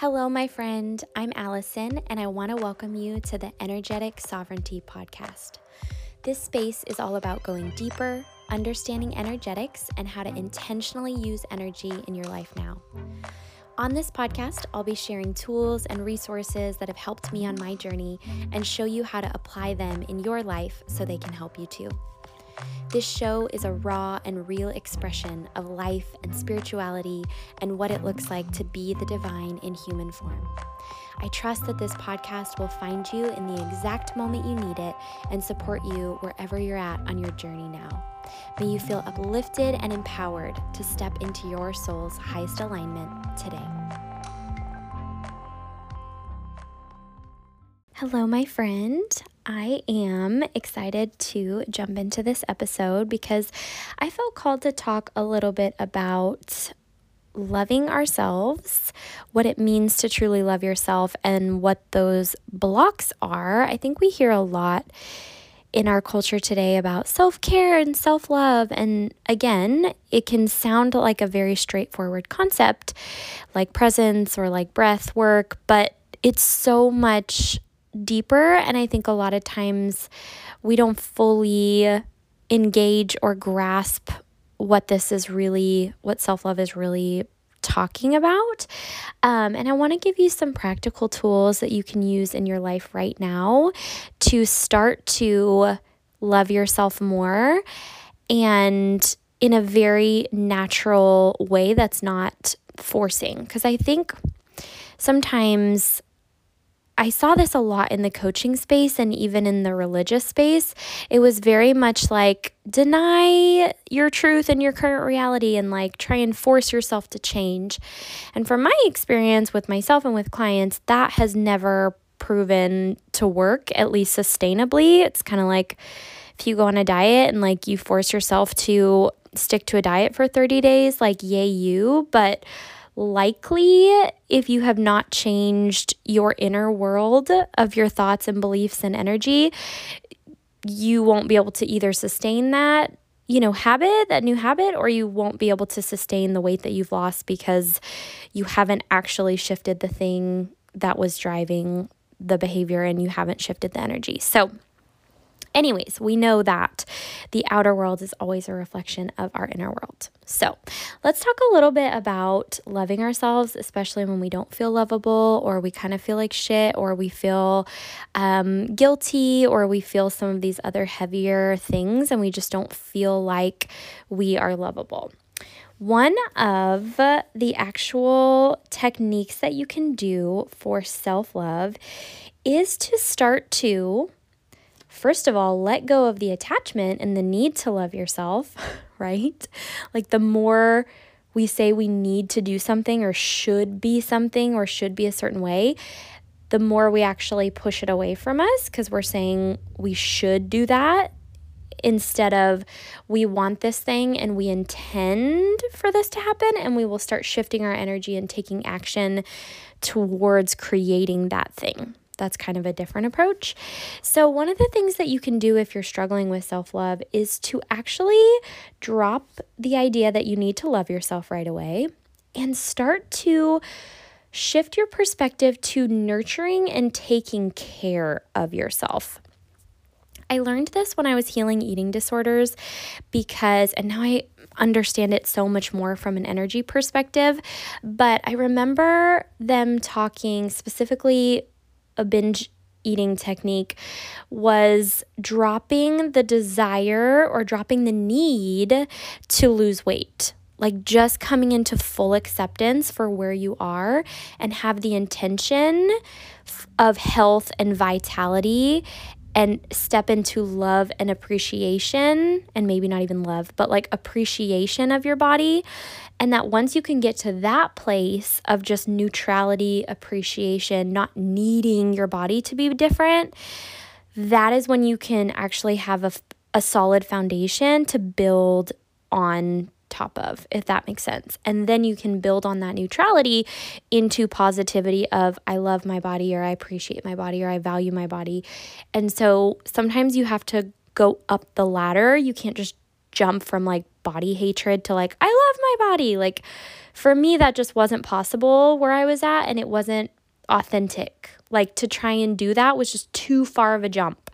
Hello, my friend. I'm Allison, and I want to welcome you to the Energetic Sovereignty Podcast. This space is all about going deeper, understanding energetics, and how to intentionally use energy in your life now. On this podcast, I'll be sharing tools and resources that have helped me on my journey and show you how to apply them in your life so they can help you too. This show is a raw and real expression of life and spirituality and what it looks like to be the divine in human form. I trust that this podcast will find you in the exact moment you need it and support you wherever you're at on your journey now. May you feel uplifted and empowered to step into your soul's highest alignment today. Hello, my friend. I am excited to jump into this episode because I felt called to talk a little bit about loving ourselves, what it means to truly love yourself, and what those blocks are. I think we hear a lot in our culture today about self care and self love. And again, it can sound like a very straightforward concept, like presence or like breath work, but it's so much deeper. And I think a lot of times we don't fully engage or grasp what this is really, what self love is really talking about. Um, and I want to give you some practical tools that you can use in your life right now to start to love yourself more and in a very natural way that's not forcing. Because I think sometimes I saw this a lot in the coaching space and even in the religious space. It was very much like deny your truth and your current reality and like try and force yourself to change. And from my experience with myself and with clients, that has never proven to work, at least sustainably. It's kind of like if you go on a diet and like you force yourself to stick to a diet for 30 days, like yay you, but likely if you have not changed your inner world of your thoughts and beliefs and energy, you won't be able to either sustain that you know habit that new habit or you won't be able to sustain the weight that you've lost because you haven't actually shifted the thing that was driving the behavior and you haven't shifted the energy. So Anyways, we know that the outer world is always a reflection of our inner world. So, let's talk a little bit about loving ourselves, especially when we don't feel lovable or we kind of feel like shit or we feel um, guilty or we feel some of these other heavier things and we just don't feel like we are lovable. One of the actual techniques that you can do for self love is to start to first of all, let go of the attachment and the need to love yourself, right? Like the more we say we need to do something or should be something or should be a certain way, the more we actually push it away from us because we're saying we should do that instead of we want this thing and we intend for this to happen and we will start shifting our energy and taking action towards creating that thing that's kind of a different approach. So, one of the things that you can do if you're struggling with self love is to actually drop the idea that you need to love yourself right away and start to shift your perspective to nurturing and taking care of yourself. I learned this when I was healing eating disorders because, and now I understand it so much more from an energy perspective. But I remember them talking specifically a binge eating technique was dropping the desire or dropping the need to lose weight. Like just coming into full acceptance for where you are and have the intention of health and vitality and step into love and appreciation, and maybe not even love, but like appreciation of your body. And that once you can get to that place of just neutrality, appreciation, not needing your body to be different, that is when you can actually have a, a solid foundation to build on top of, if that makes sense. And then you can build on that neutrality into positivity of, I love my body, or I appreciate my body, or I value my body. And so sometimes you have to go up the ladder. You can't just jump from like body hatred to like, I love my body. Like, for me, that just wasn't possible where I was at, and it wasn't authentic. Like, to try and do that was just too far of a jump.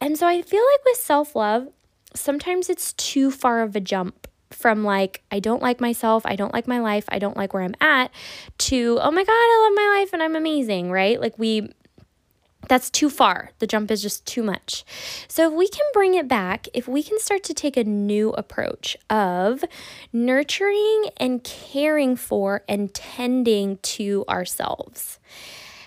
And so I feel like with self love, sometimes it's too far of a jump from like, I don't like myself, I don't like my life, I don't like where I'm at, to, oh my God, I love my life and I'm amazing, right? Like, we that's too far. The jump is just too much. So, if we can bring it back, if we can start to take a new approach of nurturing and caring for and tending to ourselves.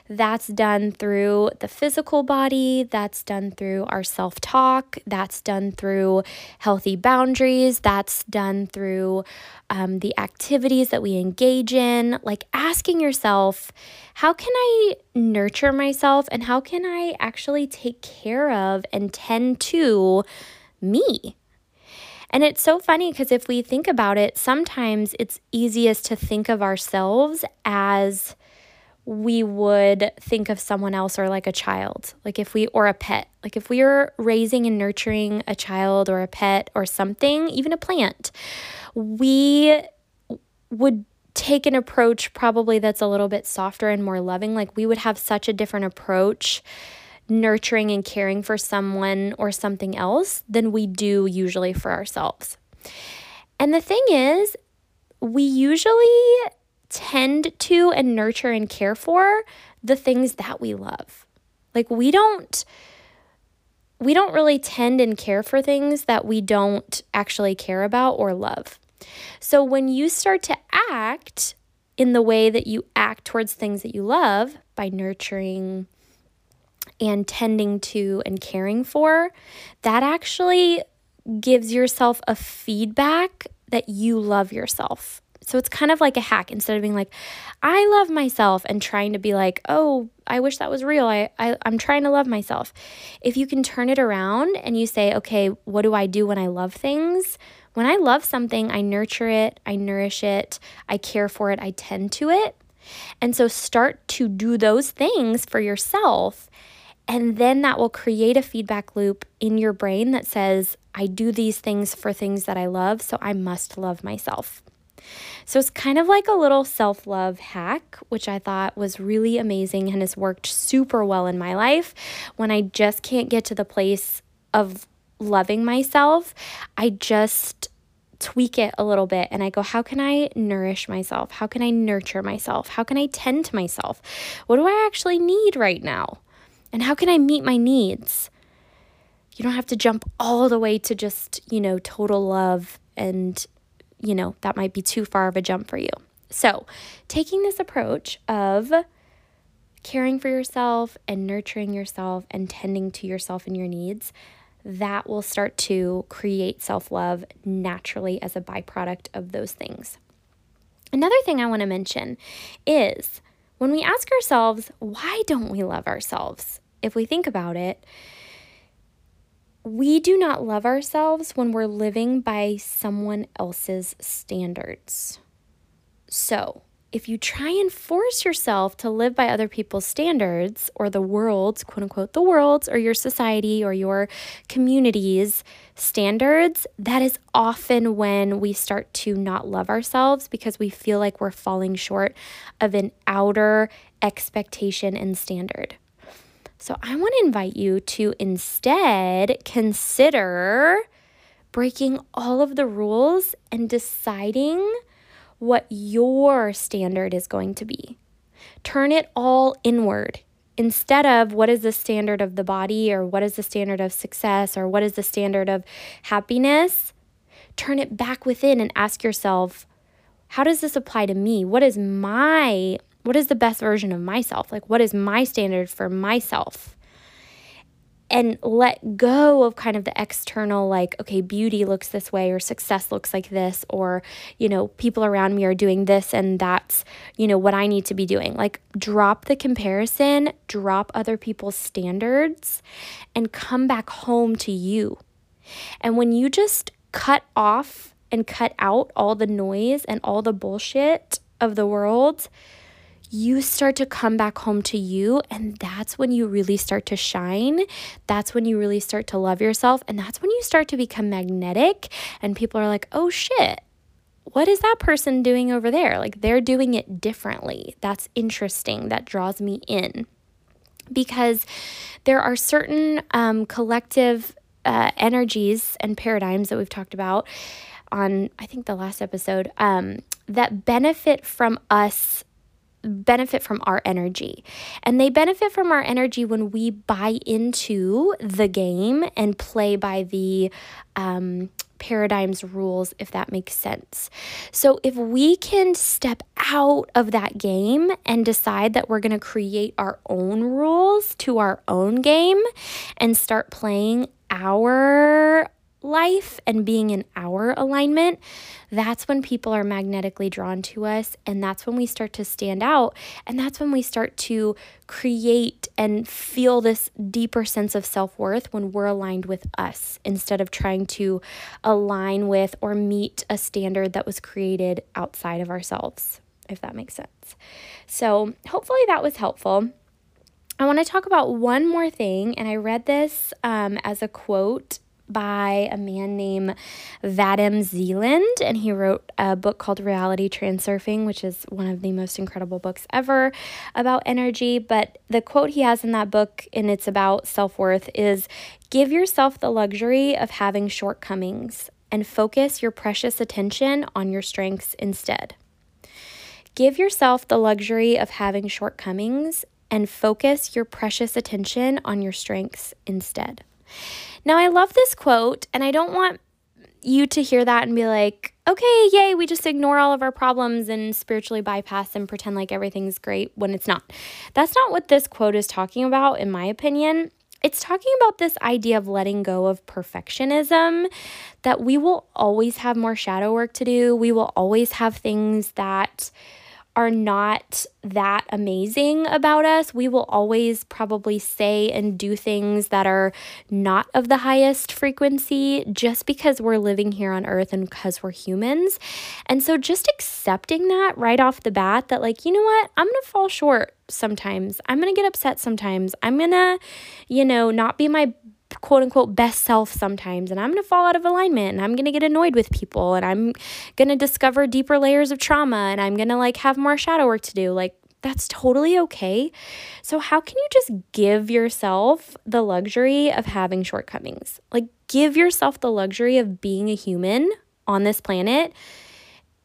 That's done through the physical body, that's done through our self talk, that's done through healthy boundaries, that's done through um, the activities that we engage in. Like asking yourself, how can I nurture myself and how can I actually take care of and tend to me? And it's so funny because if we think about it, sometimes it's easiest to think of ourselves as we would think of someone else or like a child, like if we, or a pet. Like if we are raising and nurturing a child or a pet or something, even a plant, we would take an approach probably that's a little bit softer and more loving. Like we would have such a different approach nurturing and caring for someone or something else than we do usually for ourselves. And the thing is, we usually tend to and nurture and care for the things that we love. Like we don't we don't really tend and care for things that we don't actually care about or love. So when you start to act in the way that you act towards things that you love by nurturing and tending to and caring for, that actually gives yourself a feedback that you love yourself. So it's kind of like a hack instead of being like, I love myself and trying to be like, oh, I wish that was real. I, I, I'm trying to love myself. If you can turn it around and you say, okay, what do I do when I love things? When I love something, I nurture it, I nourish it, I care for it, I tend to it. And so start to do those things for yourself. And then that will create a feedback loop in your brain that says, I do these things for things that I love, so I must love myself. So it's kind of like a little self love hack, which I thought was really amazing and has worked super well in my life. When I just can't get to the place of loving myself, I just tweak it a little bit and I go, how can I nourish myself? How can I nurture myself? How can I tend to myself? What do I actually need right now? And how can I meet my needs? You don't have to jump all the way to just, you know, total love and you know, that might be too far of a jump for you. So, taking this approach of caring for yourself and nurturing yourself and tending to yourself and your needs, that will start to create self love naturally as a byproduct of those things. Another thing I want to mention is when we ask ourselves, why don't we love ourselves? If we think about it, we do not love ourselves when we're living by someone else's standards. So, if you try and force yourself to live by other people's standards or the world's, quote unquote, the world's or your society or your community's standards, that is often when we start to not love ourselves because we feel like we're falling short of an outer expectation and standard. So I want to invite you to instead consider breaking all of the rules and deciding what your standard is going to be. Turn it all inward instead of what is the standard of the body or what is the standard of success or what is the standard of happiness. Turn it back within and ask yourself, how does this apply to me? What is my what is the best version of myself? Like, what is my standard for myself? And let go of kind of the external, like, okay, beauty looks this way, or success looks like this, or, you know, people around me are doing this, and that's, you know, what I need to be doing. Like, drop the comparison, drop other people's standards, and come back home to you. And when you just cut off and cut out all the noise and all the bullshit of the world, you start to come back home to you. And that's when you really start to shine. That's when you really start to love yourself. And that's when you start to become magnetic. And people are like, oh shit, what is that person doing over there? Like they're doing it differently. That's interesting. That draws me in. Because there are certain um, collective uh, energies and paradigms that we've talked about on, I think, the last episode um, that benefit from us benefit from our energy. And they benefit from our energy when we buy into the game and play by the um, paradigm's rules, if that makes sense. So, if we can step out of that game and decide that we're going to create our own rules to our own game and start playing our life and being in our alignment, that's when people are magnetically drawn to us. And that's when we start to stand out. And that's when we start to create and feel this deeper sense of self worth when we're aligned with us instead of trying to align with or meet a standard that was created outside of ourselves, if that makes sense. So, hopefully, that was helpful. I want to talk about one more thing, and I read this um, as a quote by a man named Vadim Zeland, and he wrote a book called Reality Transurfing, which is one of the most incredible books ever about energy. But the quote he has in that book, and it's about self worth, is Give yourself the luxury of having shortcomings and focus your precious attention on your strengths instead. Give yourself the luxury of having shortcomings and focus your precious attention on your strengths instead. Now, I love this quote, and I don't want you to hear that and be like, okay, yay, we just ignore all of our problems and spiritually bypass and pretend like everything's great when it's not. That's not what this quote is talking about, in my opinion. It's talking about this idea of letting go of perfectionism, that we will always have more shadow work to do. We will always have things that are not that amazing about us, we will always probably say and do things that are not of the highest frequency just because we're living here on earth and because we're humans. And so just accepting that right off the bat that, like, you know what, I'm gonna fall short sometimes, I'm gonna get upset sometimes, I'm gonna, you know, not be my quote unquote best self sometimes and I'm going to fall out of alignment and I'm going to get annoyed with people and I'm going to discover deeper layers of trauma and I'm going to like have more shadow work to do. Like that's totally okay. So how can you just give yourself the luxury of having shortcomings? Like give yourself the luxury of being a human on this planet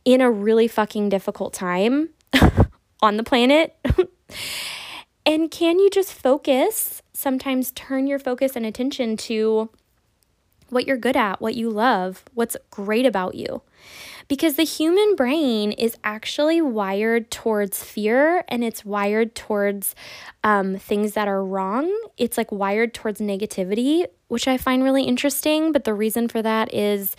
in a really fucking difficult time on the planet. and can you just focus sometimes turn your focus and attention to what you're good at, what you love, what's great about you. Because the human brain is actually wired towards fear and it's wired towards um, things that are wrong. It's like wired towards negativity, which I find really interesting. But the reason for that is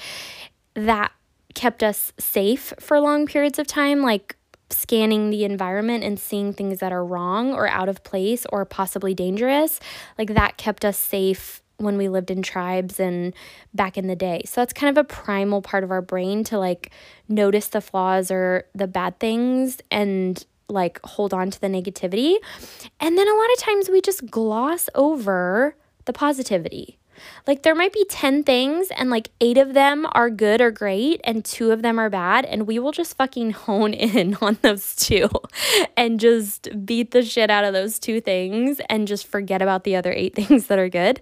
that kept us safe for long periods of time. Like scanning the environment and seeing things that are wrong or out of place or possibly dangerous, like that kept us safe when we lived in tribes and back in the day. So that's kind of a primal part of our brain to like notice the flaws or the bad things and like hold on to the negativity. And then a lot of times we just gloss over the positivity. Like there might be 10 things and like 8 of them are good or great and 2 of them are bad and we will just fucking hone in on those two and just beat the shit out of those two things and just forget about the other 8 things that are good.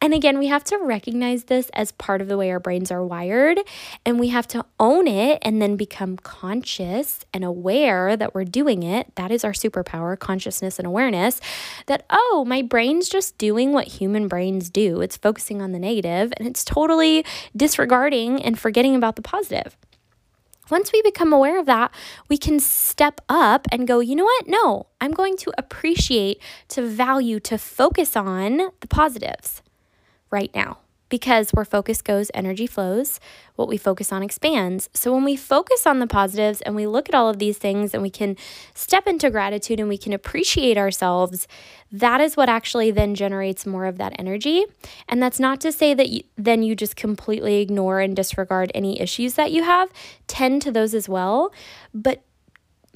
And again, we have to recognize this as part of the way our brains are wired and we have to own it and then become conscious and aware that we're doing it. That is our superpower, consciousness and awareness. That oh, my brain's just doing what human brains do. It's focusing on the negative and it's totally disregarding and forgetting about the positive. Once we become aware of that, we can step up and go, you know what? No, I'm going to appreciate, to value, to focus on the positives right now because where focus goes, energy flows. What we focus on expands. So when we focus on the positives and we look at all of these things and we can step into gratitude and we can appreciate ourselves, that is what actually then generates more of that energy. And that's not to say that you, then you just completely ignore and disregard any issues that you have, tend to those as well, but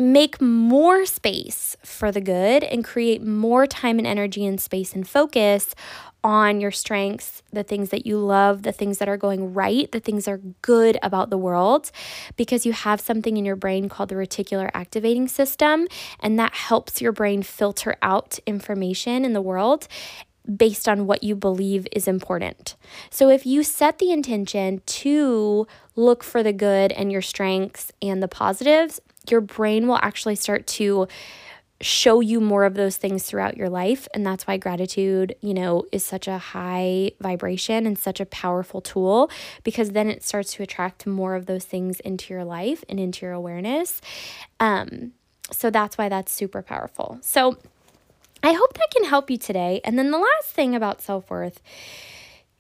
make more space for the good and create more time and energy and space and focus on your strengths, the things that you love, the things that are going right, the things that are good about the world, because you have something in your brain called the reticular activating system, and that helps your brain filter out information in the world based on what you believe is important. So if you set the intention to look for the good and your strengths and the positives, your brain will actually start to show you more of those things throughout your life. And that's why gratitude you know is such a high vibration and such a powerful tool because then it starts to attract more of those things into your life and into your awareness. Um so that's why that's super powerful. So i hope that can help you today. And then the last thing about self-worth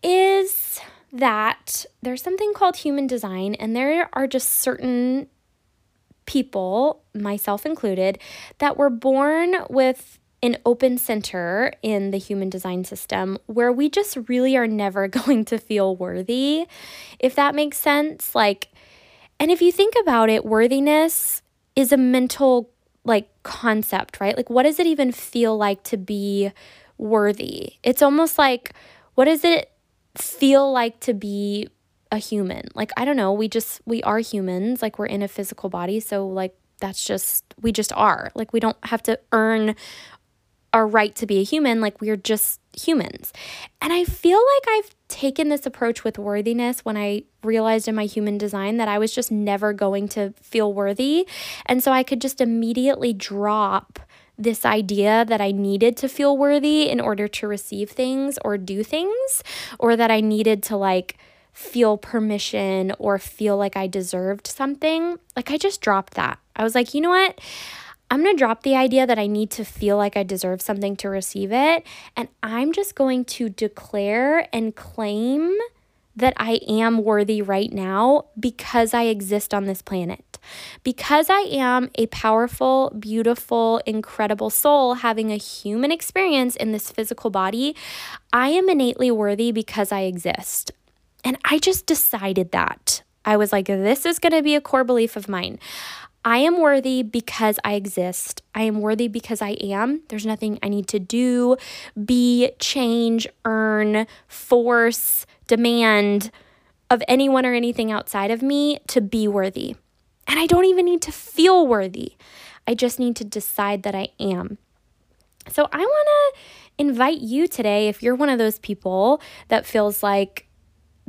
is that there's something called human design and there are just certain people, myself included, that were born with an open center in the human design system where we just really are never going to feel worthy, if that makes sense. Like, and if you think about it, worthiness is a mental like concept, right? Like, what does it even feel like to be worthy? It's almost like, what does it feel like to be a human. Like, I don't know, we just, we are humans. Like, we're in a physical body. So, like, that's just, we just are. Like, we don't have to earn our right to be a human. Like, we're just humans. And I feel like I've taken this approach with worthiness when I realized in my human design that I was just never going to feel worthy. And so I could just immediately drop this idea that I needed to feel worthy in order to receive things or do things, or that I needed to like feel permission or feel like I deserved something. Like I just dropped that. I was like, you know what? I'm going to drop the idea that I need to feel like I deserve something to receive it. And I'm just going to declare and claim that I am worthy right now because I exist on this planet. Because I am a powerful, beautiful, incredible soul having a human experience in this physical body, I am innately worthy because I exist. And I just decided that. I was like, this is going to be a core belief of mine. I am worthy because I exist. I am worthy because I am. There's nothing I need to do, be, change, earn, force, demand of anyone or anything outside of me to be worthy. And I don't even need to feel worthy. I just need to decide that I am. So I want to invite you today, if you're one of those people that feels like,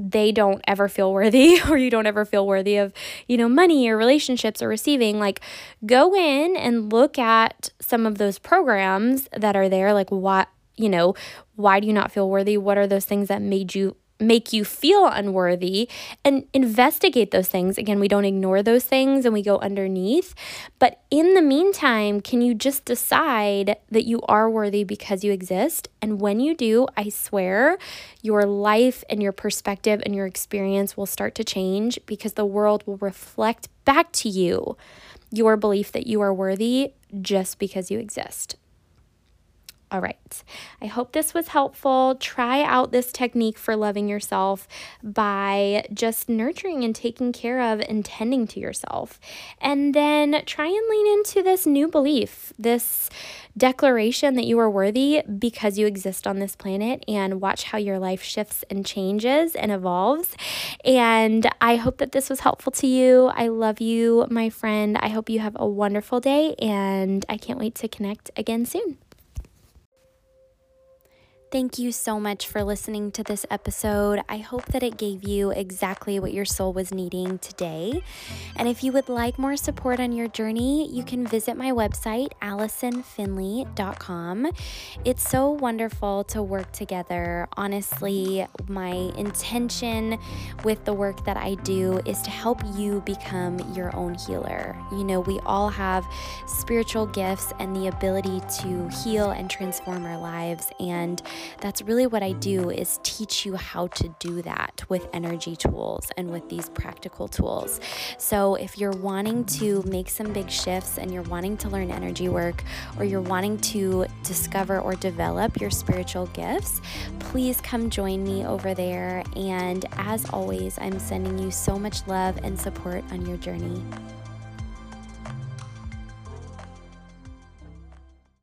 they don't ever feel worthy or you don't ever feel worthy of, you know, money or relationships or receiving, like go in and look at some of those programs that are there like what, you know, why do you not feel worthy? What are those things that made you make you feel unworthy and investigate those things. Again, we don't ignore those things and we go underneath. But in the meantime, can you just decide that you are worthy because you exist? And when you do, I swear your life and your perspective and your experience will start to change because the world will reflect back to you your belief that you are worthy just because you exist. All right. I hope this was helpful. Try out this technique for loving yourself by just nurturing and taking care of and tending to yourself. And then try and lean into this new belief, this declaration that you are worthy because you exist on this planet, and watch how your life shifts and changes and evolves. And I hope that this was helpful to you. I love you, my friend. I hope you have a wonderful day, and I can't wait to connect again soon. Thank you so much for listening to this episode. I hope that it gave you exactly what your soul was needing today. And if you would like more support on your journey, you can visit my website, AllisonFinley.com. It's so wonderful to work together. Honestly, my intention with the work that I do is to help you become your own healer. You know, we all have spiritual gifts and the ability to heal and transform our lives. And that's really what I do is teach you how to do that with energy tools and with these practical tools. So if you're wanting to make some big shifts and you're wanting to learn energy work or you're wanting to discover or develop your spiritual gifts, please come join me over there. And as always, I'm sending you so much love and support on your journey.